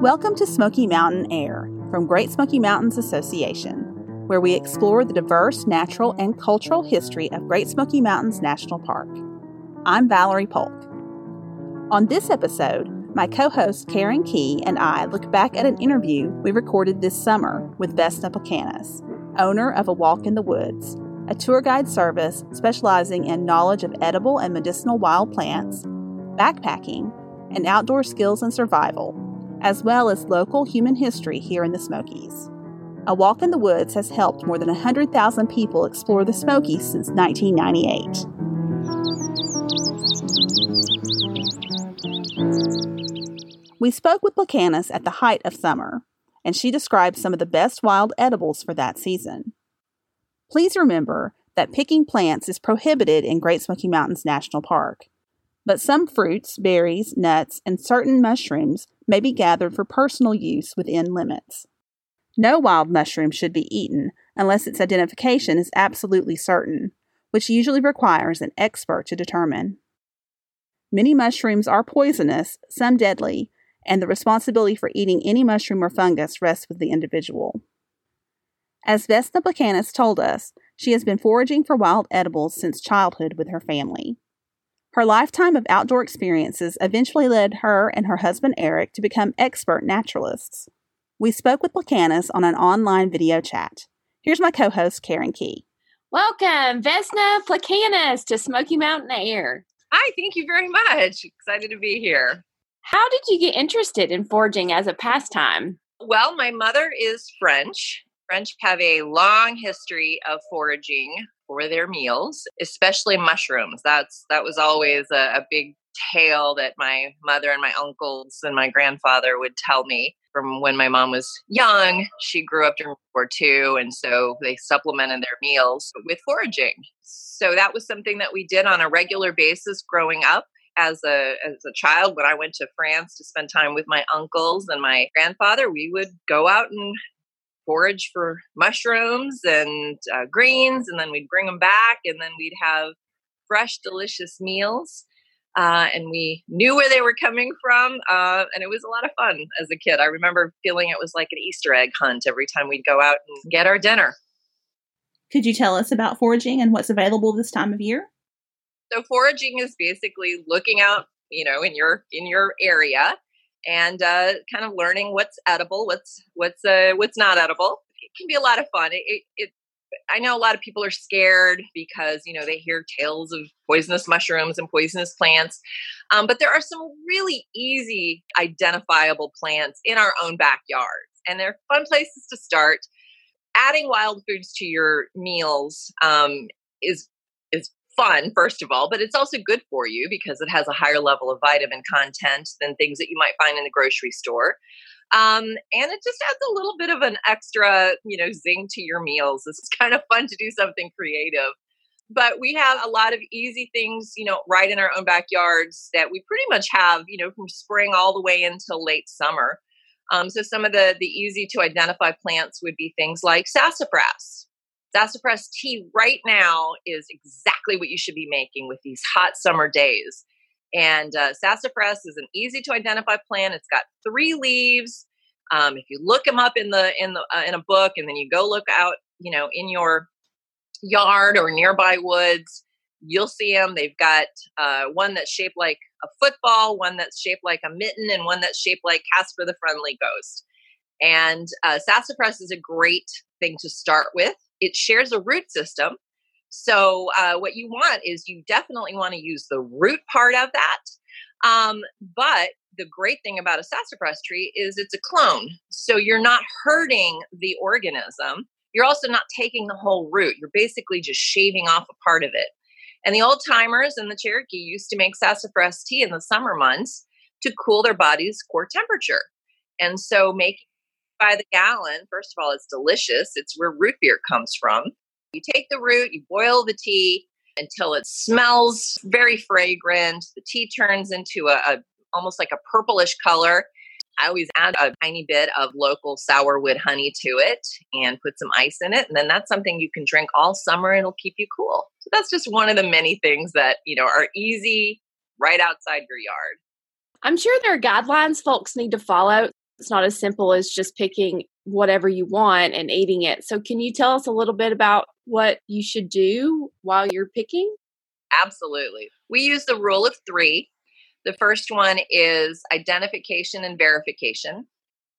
Welcome to Smoky Mountain Air from Great Smoky Mountains Association, where we explore the diverse natural and cultural history of Great Smoky Mountains National Park. I'm Valerie Polk. On this episode, my co host Karen Key and I look back at an interview we recorded this summer with Vesna Plakanis, owner of A Walk in the Woods, a tour guide service specializing in knowledge of edible and medicinal wild plants, backpacking, and outdoor skills and survival, as well as local human history here in the Smokies. A Walk in the Woods has helped more than 100,000 people explore the Smokies since 1998. We spoke with Plakanis at the height of summer, and she described some of the best wild edibles for that season. Please remember that picking plants is prohibited in Great Smoky Mountains National Park, but some fruits, berries, nuts, and certain mushrooms may be gathered for personal use within limits. No wild mushroom should be eaten unless its identification is absolutely certain, which usually requires an expert to determine. Many mushrooms are poisonous, some deadly, and the responsibility for eating any mushroom or fungus rests with the individual. As Vesna Plakanis told us, she has been foraging for wild edibles since childhood with her family. Her lifetime of outdoor experiences eventually led her and her husband Eric to become expert naturalists. We spoke with Plakanis on an online video chat. Here's my co host, Karen Key. Welcome, Vesna Plakanis, to Smoky Mountain Air. Hi, thank you very much. Excited to be here. How did you get interested in foraging as a pastime? Well, my mother is French. French have a long history of foraging for their meals, especially mushrooms. That's that was always a, a big tale that my mother and my uncles and my grandfather would tell me from when my mom was young. She grew up during World War II, and so they supplemented their meals with foraging. So that was something that we did on a regular basis growing up as a as a child when I went to France to spend time with my uncles and my grandfather, we would go out and forage for mushrooms and uh, greens, and then we'd bring them back, and then we'd have fresh, delicious meals. Uh, and we knew where they were coming from, uh, and it was a lot of fun as a kid. I remember feeling it was like an Easter egg hunt every time we'd go out and get our dinner. Could you tell us about foraging and what's available this time of year? So foraging is basically looking out, you know, in your in your area and uh, kind of learning what's edible, what's what's uh, what's not edible. It can be a lot of fun. It, it, it I know a lot of people are scared because you know they hear tales of poisonous mushrooms and poisonous plants, um, but there are some really easy identifiable plants in our own backyards, and they're fun places to start. Adding wild foods to your meals um, is is fun, first of all, but it's also good for you because it has a higher level of vitamin content than things that you might find in the grocery store. Um, and it just adds a little bit of an extra, you know, zing to your meals. It's kind of fun to do something creative. But we have a lot of easy things, you know, right in our own backyards that we pretty much have, you know, from spring all the way until late summer. Um, so some of the the easy to identify plants would be things like sassafras, Sassafras tea right now is exactly what you should be making with these hot summer days. And uh, sassafras is an easy to identify plant. It's got three leaves. Um, if you look them up in the in the uh, in a book, and then you go look out, you know, in your yard or nearby woods, you'll see them. They've got uh, one that's shaped like a football, one that's shaped like a mitten, and one that's shaped like Casper the Friendly Ghost. And uh, sassafras is a great thing to start with it shares a root system. So, uh, what you want is you definitely want to use the root part of that. Um, but the great thing about a sassafras tree is it's a clone. So, you're not hurting the organism. You're also not taking the whole root. You're basically just shaving off a part of it. And the old timers and the Cherokee used to make sassafras tea in the summer months to cool their body's core temperature. And so, making by the gallon, first of all, it's delicious. It's where root beer comes from. You take the root, you boil the tea until it smells very fragrant. The tea turns into a, a almost like a purplish color. I always add a tiny bit of local sourwood honey to it and put some ice in it. And then that's something you can drink all summer and it'll keep you cool. So that's just one of the many things that, you know, are easy right outside your yard. I'm sure there are guidelines folks need to follow. It's not as simple as just picking whatever you want and eating it. So, can you tell us a little bit about what you should do while you're picking? Absolutely. We use the rule of three. The first one is identification and verification.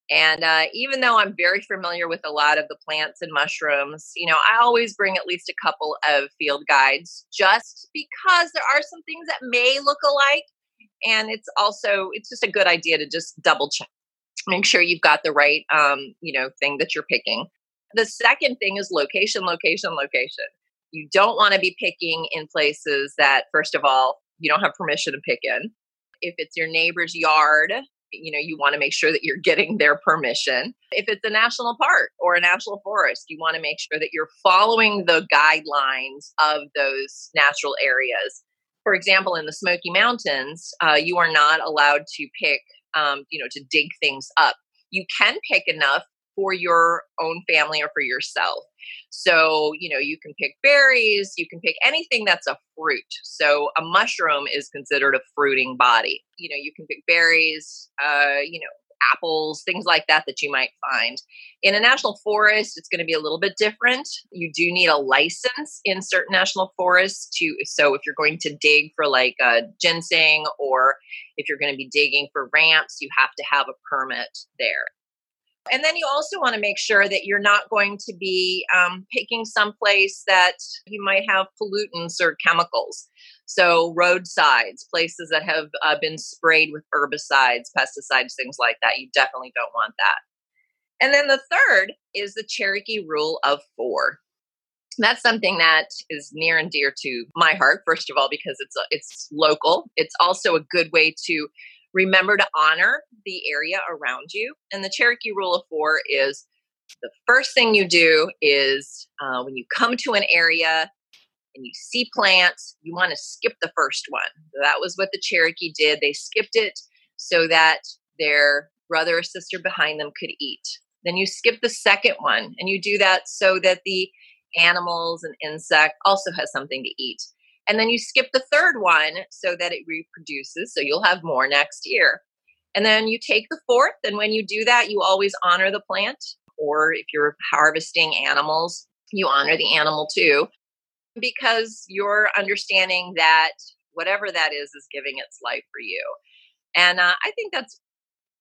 And uh, even though I'm very familiar with a lot of the plants and mushrooms, you know, I always bring at least a couple of field guides just because there are some things that may look alike. And it's also, it's just a good idea to just double check, make sure you've got the right, um, you know, thing that you're picking. The second thing is location, location, location. You don't want to be picking in places that, first of all, you don't have permission to pick in. If it's your neighbor's yard, you know you want to make sure that you're getting their permission if it's a national park or a national forest you want to make sure that you're following the guidelines of those natural areas for example in the smoky mountains uh, you are not allowed to pick um, you know to dig things up you can pick enough for your own family or for yourself. So, you know, you can pick berries, you can pick anything that's a fruit. So, a mushroom is considered a fruiting body. You know, you can pick berries, uh, you know, apples, things like that that you might find. In a national forest, it's going to be a little bit different. You do need a license in certain national forests to so if you're going to dig for like a ginseng or if you're going to be digging for ramps, you have to have a permit there. And then you also want to make sure that you're not going to be um, picking someplace that you might have pollutants or chemicals. So, roadsides, places that have uh, been sprayed with herbicides, pesticides, things like that, you definitely don't want that. And then the third is the Cherokee rule of four. That's something that is near and dear to my heart. First of all, because it's a, it's local. It's also a good way to remember to honor the area around you. And the Cherokee Rule of Four is the first thing you do is uh, when you come to an area and you see plants, you want to skip the first one. So that was what the Cherokee did. They skipped it so that their brother or sister behind them could eat. Then you skip the second one, and you do that so that the animals and insect also has something to eat. And then you skip the third one so that it reproduces. So you'll have more next year. And then you take the fourth. And when you do that, you always honor the plant. Or if you're harvesting animals, you honor the animal too, because you're understanding that whatever that is is giving its life for you. And uh, I think that's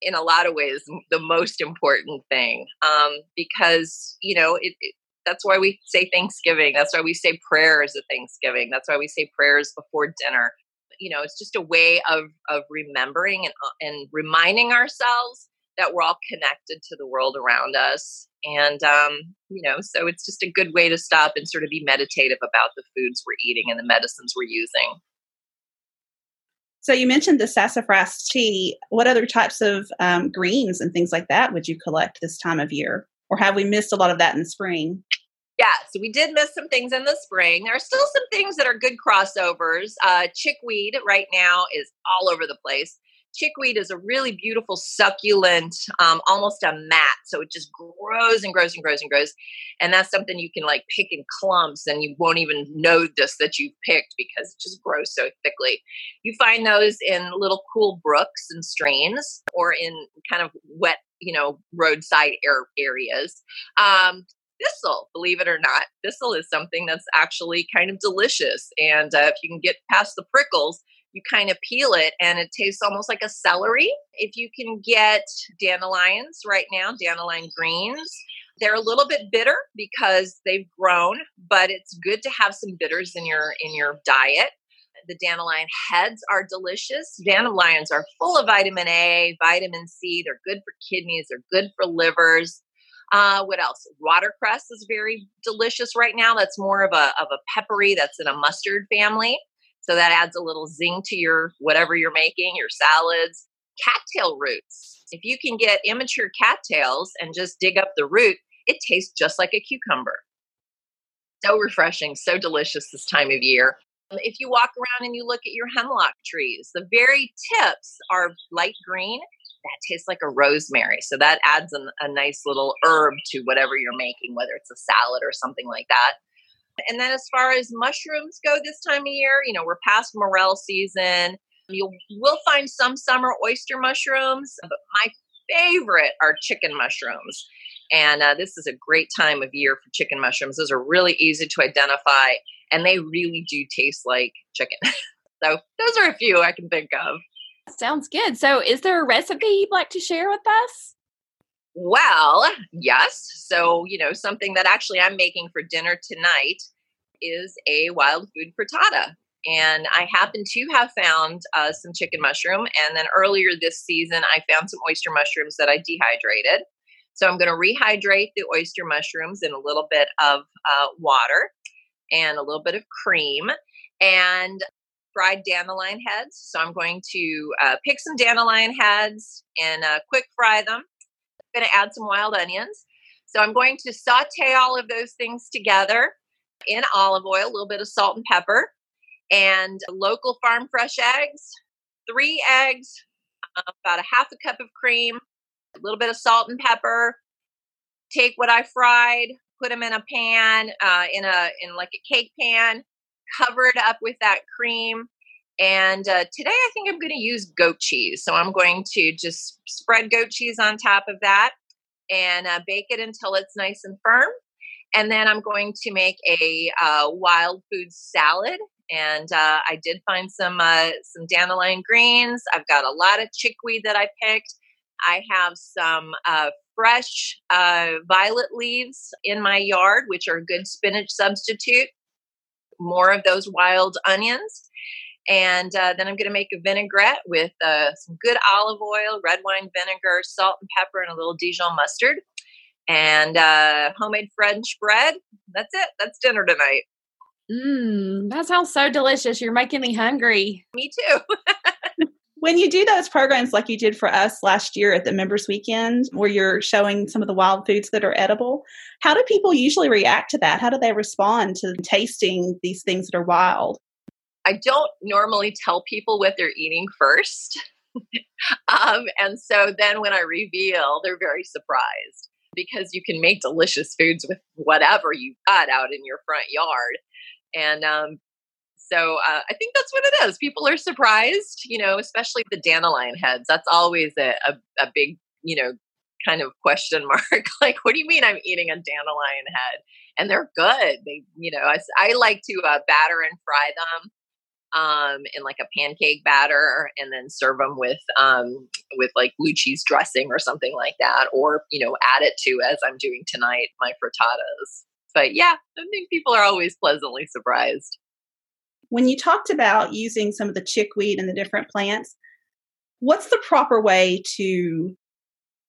in a lot of ways the most important thing um, because you know it, it, that's why we say Thanksgiving. That's why we say prayers at Thanksgiving. That's why we say prayers before dinner. You know, it's just a way of of remembering and uh, and reminding ourselves that we're all connected to the world around us. And um, you know, so it's just a good way to stop and sort of be meditative about the foods we're eating and the medicines we're using. So you mentioned the sassafras tea. What other types of um, greens and things like that would you collect this time of year? or have we missed a lot of that in the spring? Yeah, so we did miss some things in the spring. There are still some things that are good crossovers. Uh, chickweed right now is all over the place. Chickweed is a really beautiful, succulent, um, almost a mat. So it just grows and grows and grows and grows. And that's something you can like pick in clumps and you won't even know this that you've picked because it just grows so thickly. You find those in little cool brooks and streams or in kind of wet you know roadside air areas um, thistle believe it or not thistle is something that's actually kind of delicious and uh, if you can get past the prickles you kind of peel it and it tastes almost like a celery if you can get dandelions right now dandelion greens they're a little bit bitter because they've grown but it's good to have some bitters in your in your diet the dandelion heads are delicious. Dandelions are full of vitamin A, vitamin C. They're good for kidneys, they're good for livers. Uh, what else? Watercress is very delicious right now. That's more of a, of a peppery, that's in a mustard family. So that adds a little zing to your whatever you're making, your salads. Cattail roots. If you can get immature cattails and just dig up the root, it tastes just like a cucumber. So refreshing, so delicious this time of year. Um, if you walk around and you look at your hemlock trees, the very tips are light green. That tastes like a rosemary. So that adds an, a nice little herb to whatever you're making, whether it's a salad or something like that. And then as far as mushrooms go this time of year, you know, we're past morel season. You will find some summer oyster mushrooms, but my favorite are chicken mushrooms. And uh, this is a great time of year for chicken mushrooms. Those are really easy to identify, and they really do taste like chicken. so, those are a few I can think of. Sounds good. So, is there a recipe you'd like to share with us? Well, yes. So, you know, something that actually I'm making for dinner tonight is a wild food frittata. And I happen to have found uh, some chicken mushroom. And then earlier this season, I found some oyster mushrooms that I dehydrated. So I'm going to rehydrate the oyster mushrooms in a little bit of uh, water and a little bit of cream and fried dandelion heads. So I'm going to uh, pick some dandelion heads and uh, quick fry them. Going to add some wild onions. So I'm going to saute all of those things together in olive oil, a little bit of salt and pepper, and local farm fresh eggs, three eggs, uh, about a half a cup of cream, a little bit of salt and pepper. Take what I fried, put them in a pan, uh, in a in like a cake pan, cover it up with that cream. And uh, today I think I'm going to use goat cheese. So I'm going to just spread goat cheese on top of that and uh, bake it until it's nice and firm. And then I'm going to make a uh, wild food salad. And uh, I did find some uh, some dandelion greens. I've got a lot of chickweed that I picked. I have some uh, fresh violet leaves in my yard, which are a good spinach substitute. More of those wild onions. And uh, then I'm going to make a vinaigrette with uh, some good olive oil, red wine vinegar, salt and pepper, and a little Dijon mustard. And uh, homemade French bread. That's it. That's dinner tonight. Mmm, that sounds so delicious. You're making me hungry. Me too. when you do those programs like you did for us last year at the members weekend where you're showing some of the wild foods that are edible how do people usually react to that how do they respond to tasting these things that are wild i don't normally tell people what they're eating first um, and so then when i reveal they're very surprised because you can make delicious foods with whatever you've got out in your front yard and um, so uh, I think that's what it is. People are surprised, you know, especially the dandelion heads. That's always a, a, a big, you know, kind of question mark. like, what do you mean I'm eating a dandelion head? And they're good. They, you know, I, I like to uh, batter and fry them um, in like a pancake batter, and then serve them with um, with like blue cheese dressing or something like that, or you know, add it to as I'm doing tonight my frittatas. But yeah, I think people are always pleasantly surprised. When you talked about using some of the chickweed and the different plants, what's the proper way to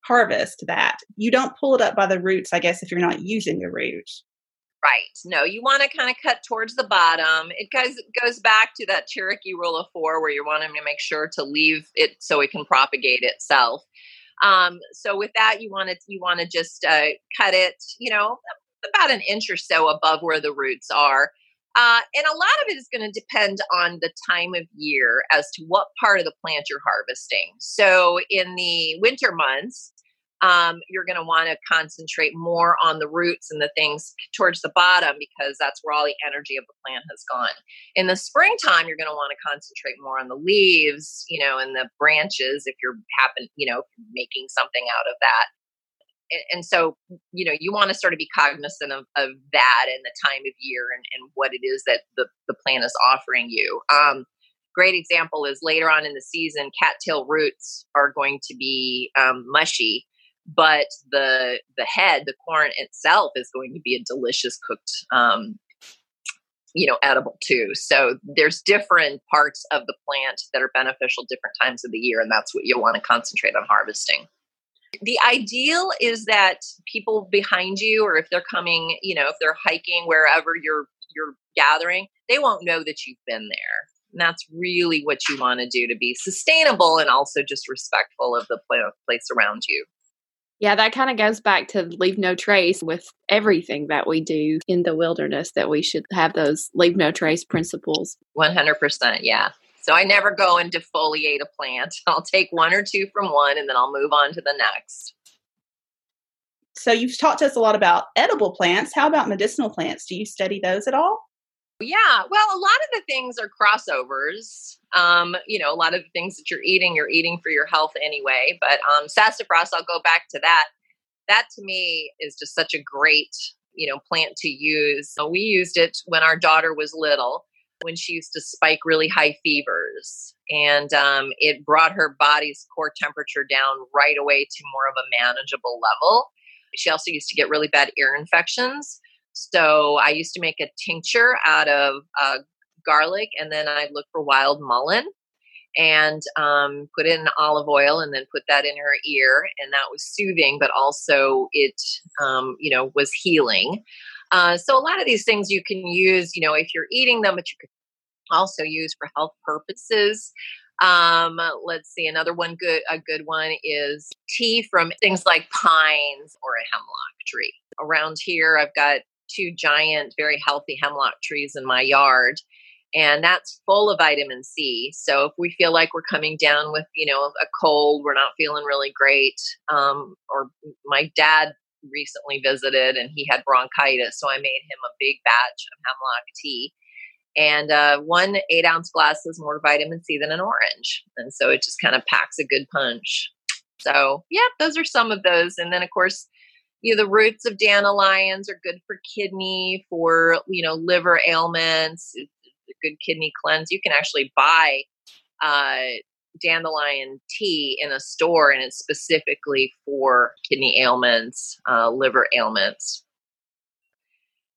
harvest that? You don't pull it up by the roots, I guess, if you're not using the roots. Right. No, you want to kind of cut towards the bottom. It goes goes back to that Cherokee rule of four, where you want wanting to make sure to leave it so it can propagate itself. Um, so with that, you want to you want to just uh, cut it, you know, about an inch or so above where the roots are, uh, and a lot of it is going to depend on the time of year as to what part of the plant you're harvesting. So, in the winter months, um, you're going to want to concentrate more on the roots and the things towards the bottom because that's where all the energy of the plant has gone. In the springtime, you're going to want to concentrate more on the leaves, you know, and the branches if you're happen, you know, making something out of that. And so you know you want to sort of be cognizant of, of that and the time of year and, and what it is that the, the plant is offering you. Um, great example is later on in the season cattail roots are going to be um, mushy but the the head the corn itself is going to be a delicious cooked um, you know edible too. So there's different parts of the plant that are beneficial different times of the year and that's what you'll want to concentrate on harvesting. The ideal is that people behind you or if they're coming you know if they're hiking wherever you're you're gathering they won't know that you've been there. And that's really what you want to do to be sustainable and also just respectful of the place around you yeah, that kind of goes back to leave no trace with everything that we do in the wilderness, that we should have those leave no trace principles. 100%. Yeah. So I never go and defoliate a plant. I'll take one or two from one and then I'll move on to the next. So you've talked to us a lot about edible plants. How about medicinal plants? Do you study those at all? Yeah, well, a lot of the things are crossovers. Um, you know, a lot of the things that you're eating, you're eating for your health anyway. But um, sassafras, I'll go back to that. That to me is just such a great, you know, plant to use. So we used it when our daughter was little, when she used to spike really high fevers, and um, it brought her body's core temperature down right away to more of a manageable level. She also used to get really bad ear infections. So I used to make a tincture out of uh, garlic and then I'd look for wild mullein and um, put in olive oil and then put that in her ear. And that was soothing, but also it, um, you know, was healing. Uh, so a lot of these things you can use, you know, if you're eating them, but you could also use for health purposes. Um, let's see, another one good a good one is tea from things like pines or a hemlock tree. Around here, I've got two giant, very healthy hemlock trees in my yard. And that's full of vitamin C. So if we feel like we're coming down with, you know, a cold, we're not feeling really great, um, or my dad recently visited and he had bronchitis, so I made him a big batch of hemlock tea. And uh, one eight ounce glass is more vitamin C than an orange. And so it just kind of packs a good punch. So, yeah, those are some of those. And then, of course, you know the roots of dandelions are good for kidney for you know liver ailments good kidney cleanse. You can actually buy uh, dandelion tea in a store and it's specifically for kidney ailments uh, liver ailments.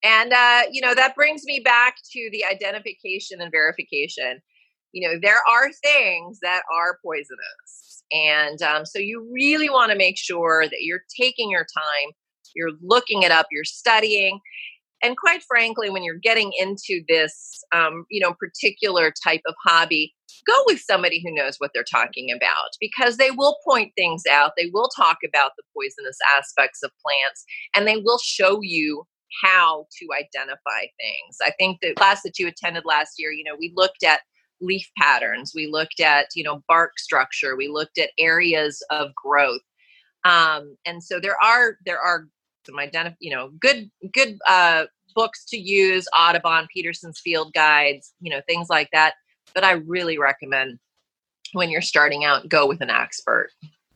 And uh, you know that brings me back to the identification and verification you know there are things that are poisonous and um, so you really want to make sure that you're taking your time you're looking it up you're studying and quite frankly when you're getting into this um, you know particular type of hobby go with somebody who knows what they're talking about because they will point things out they will talk about the poisonous aspects of plants and they will show you how to identify things. I think the class that you attended last year you know we looked at leaf patterns. We looked at you know bark structure. We looked at areas of growth. Um, and so there are there are some identify you know good good uh, books to use audubon peterson's field guides you know things like that. But i really recommend when you're starting out go with an expert.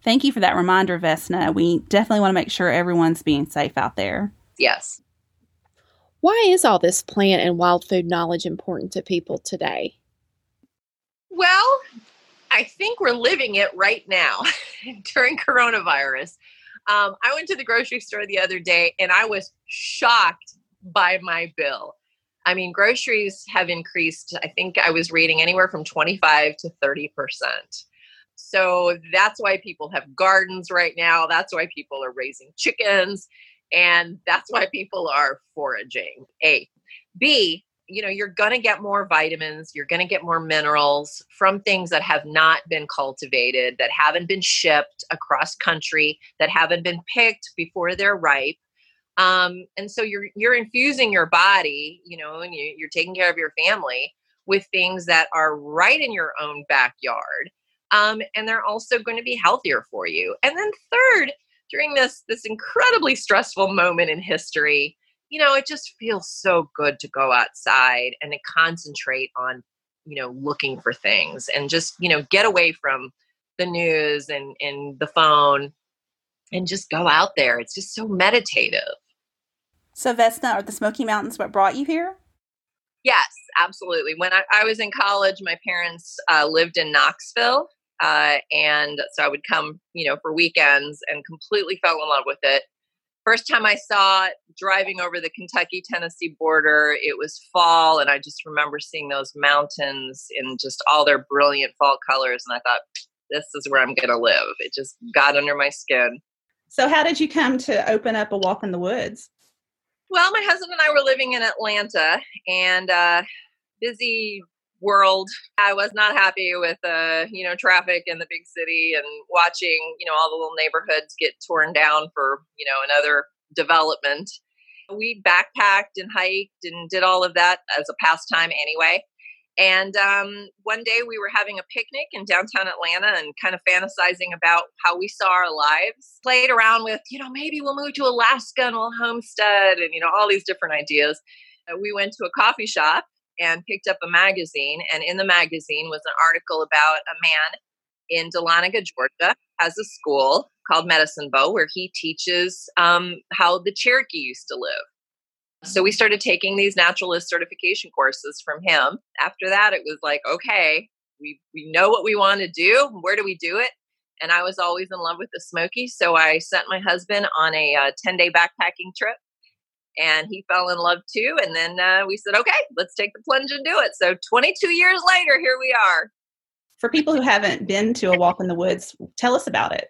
Thank you for that reminder vesna. We definitely want to make sure everyone's being safe out there. Yes. Why is all this plant and wild food knowledge important to people today well, I think we're living it right now during coronavirus. Um, I went to the grocery store the other day and I was shocked by my bill. I mean, groceries have increased, I think I was reading anywhere from 25 to 30%. So that's why people have gardens right now. That's why people are raising chickens. And that's why people are foraging. A. B, you know you're going to get more vitamins you're going to get more minerals from things that have not been cultivated that haven't been shipped across country that haven't been picked before they're ripe. Um, and so you're you're infusing your body you know and you, you're taking care of your family with things that are right in your own backyard um, and they're also going to be healthier for you. And then third during this this incredibly stressful moment in history you know, it just feels so good to go outside and to concentrate on, you know, looking for things and just, you know, get away from the news and, and the phone and just go out there. It's just so meditative. So, Vesna, are the Smoky Mountains what brought you here? Yes, absolutely. When I, I was in college, my parents uh, lived in Knoxville. Uh, and so I would come, you know, for weekends and completely fell in love with it. First time I saw it driving over the Kentucky Tennessee border, it was fall, and I just remember seeing those mountains in just all their brilliant fall colors. And I thought, this is where I'm going to live. It just got under my skin. So, how did you come to open up a walk in the woods? Well, my husband and I were living in Atlanta and uh, busy world. I was not happy with uh, you know traffic in the big city and watching you know all the little neighborhoods get torn down for you know another development. We backpacked and hiked and did all of that as a pastime anyway. And um, one day we were having a picnic in downtown Atlanta and kind of fantasizing about how we saw our lives. Played around with, you know, maybe we'll move to Alaska and we'll homestead and, you know, all these different ideas. Uh, we went to a coffee shop and picked up a magazine. And in the magazine was an article about a man in Dahlonega, Georgia, has a school called Medicine Bow where he teaches um, how the Cherokee used to live. So we started taking these naturalist certification courses from him. After that, it was like, okay, we, we know what we want to do. Where do we do it? And I was always in love with the Smoky. So I sent my husband on a 10 uh, day backpacking trip and he fell in love too. And then uh, we said, okay, let's take the plunge and do it. So 22 years later, here we are. For people who haven't been to a walk in the woods, tell us about it.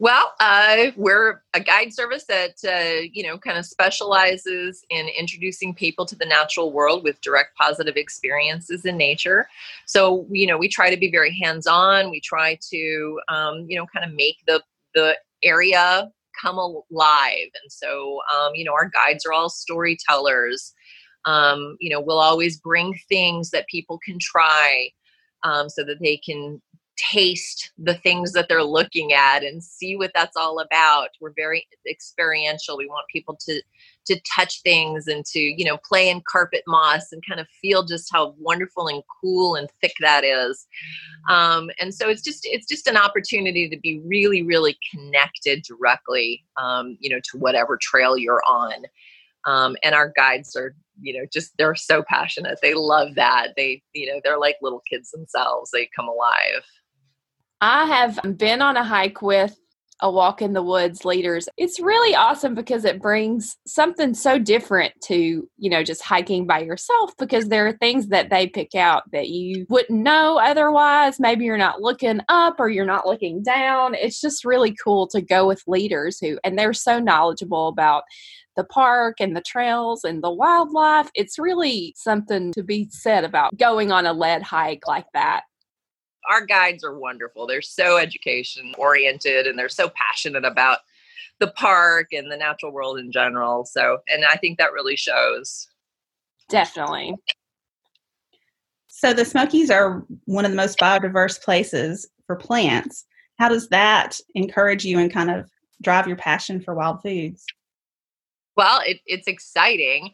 Well, uh, we're a guide service that uh, you know kind of specializes in introducing people to the natural world with direct positive experiences in nature. So you know we try to be very hands-on. We try to um, you know kind of make the the area come alive. And so um, you know our guides are all storytellers. Um, you know we'll always bring things that people can try. Um, so that they can taste the things that they're looking at and see what that's all about we're very experiential we want people to to touch things and to you know play in carpet moss and kind of feel just how wonderful and cool and thick that is. Um, and so it's just it's just an opportunity to be really really connected directly um, you know to whatever trail you're on. Um, and our guides are you know just they're so passionate. They love that. They you know they're like little kids themselves. They come alive. I have been on a hike with a walk in the woods leaders. It's really awesome because it brings something so different to, you know, just hiking by yourself because there are things that they pick out that you wouldn't know otherwise. Maybe you're not looking up or you're not looking down. It's just really cool to go with leaders who, and they're so knowledgeable about the park and the trails and the wildlife. It's really something to be said about going on a lead hike like that our guides are wonderful. They're so education oriented and they're so passionate about the park and the natural world in general. So, and I think that really shows. Definitely. So, the Smokies are one of the most biodiverse places for plants. How does that encourage you and kind of drive your passion for wild foods? Well, it, it's exciting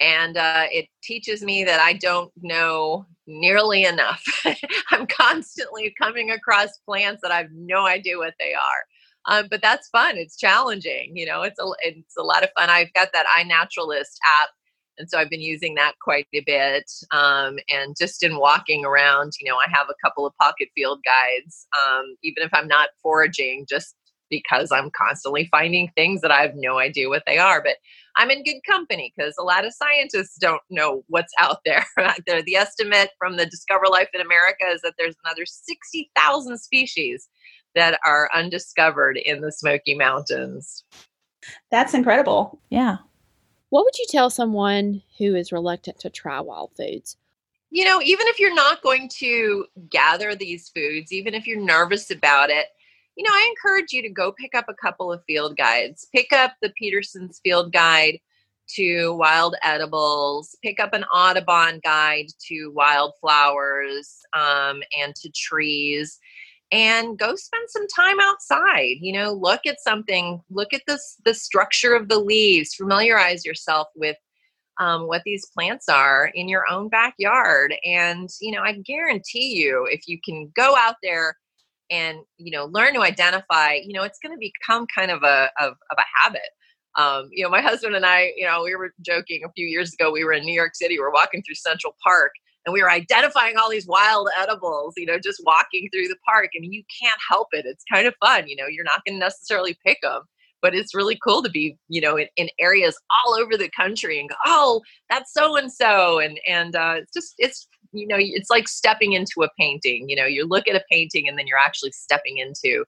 and uh, it teaches me that I don't know nearly enough. I'm constantly coming across plants that I have no idea what they are. Um, but that's fun. It's challenging. You know, it's a it's a lot of fun. I've got that iNaturalist app, and so I've been using that quite a bit. Um, and just in walking around, you know, I have a couple of pocket field guides. Um, even if I'm not foraging, just because I'm constantly finding things that I have no idea what they are. But I'm in good company because a lot of scientists don't know what's out there. the estimate from the Discover Life in America is that there's another 60,000 species that are undiscovered in the Smoky Mountains. That's incredible. Yeah. What would you tell someone who is reluctant to try wild foods? You know, even if you're not going to gather these foods, even if you're nervous about it, you know, I encourage you to go pick up a couple of field guides. Pick up the Peterson's Field Guide to wild edibles. Pick up an Audubon guide to wildflowers um, and to trees. And go spend some time outside. You know, look at something. Look at this the structure of the leaves. Familiarize yourself with um, what these plants are in your own backyard. And you know, I guarantee you, if you can go out there and you know learn to identify you know it's going to become kind of a of, of a habit. Um, you know my husband and i you know we were joking a few years ago we were in new york city we are walking through central park and we were identifying all these wild edibles you know just walking through the park and you can't help it it's kind of fun you know you're not going to necessarily pick them but it's really cool to be you know in, in areas all over the country and go oh that's so and so and and uh, it's just it's you know it's like stepping into a painting you know you look at a painting and then you're actually stepping into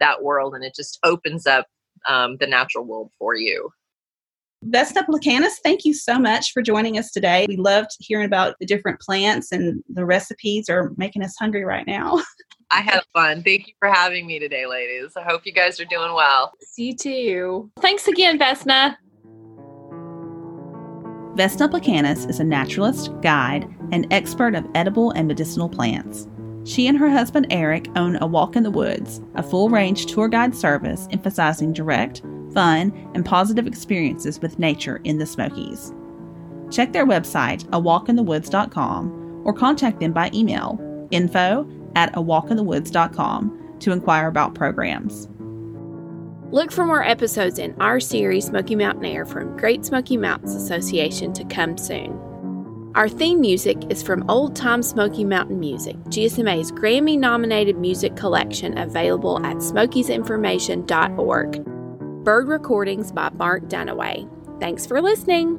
that world and it just opens up um, the natural world for you Vesna Plakanis, thank you so much for joining us today. We loved hearing about the different plants and the recipes are making us hungry right now. I had fun. Thank you for having me today, ladies. I hope you guys are doing well. See you too. Thanks again, Vesna. Vesna Plakanis is a naturalist, guide, and expert of edible and medicinal plants. She and her husband Eric own A Walk in the Woods, a full range tour guide service emphasizing direct, fun, and positive experiences with nature in the Smokies. Check their website, awalkinthewoods.com, or contact them by email info at awalkinthewoods.com to inquire about programs. Look for more episodes in our series Smoky Mountain Air from Great Smoky Mountains Association to come soon. Our theme music is from Old Time Smoky Mountain Music, GSMA's Grammy nominated music collection available at smokiesinformation.org. Bird recordings by Mark Dunaway. Thanks for listening.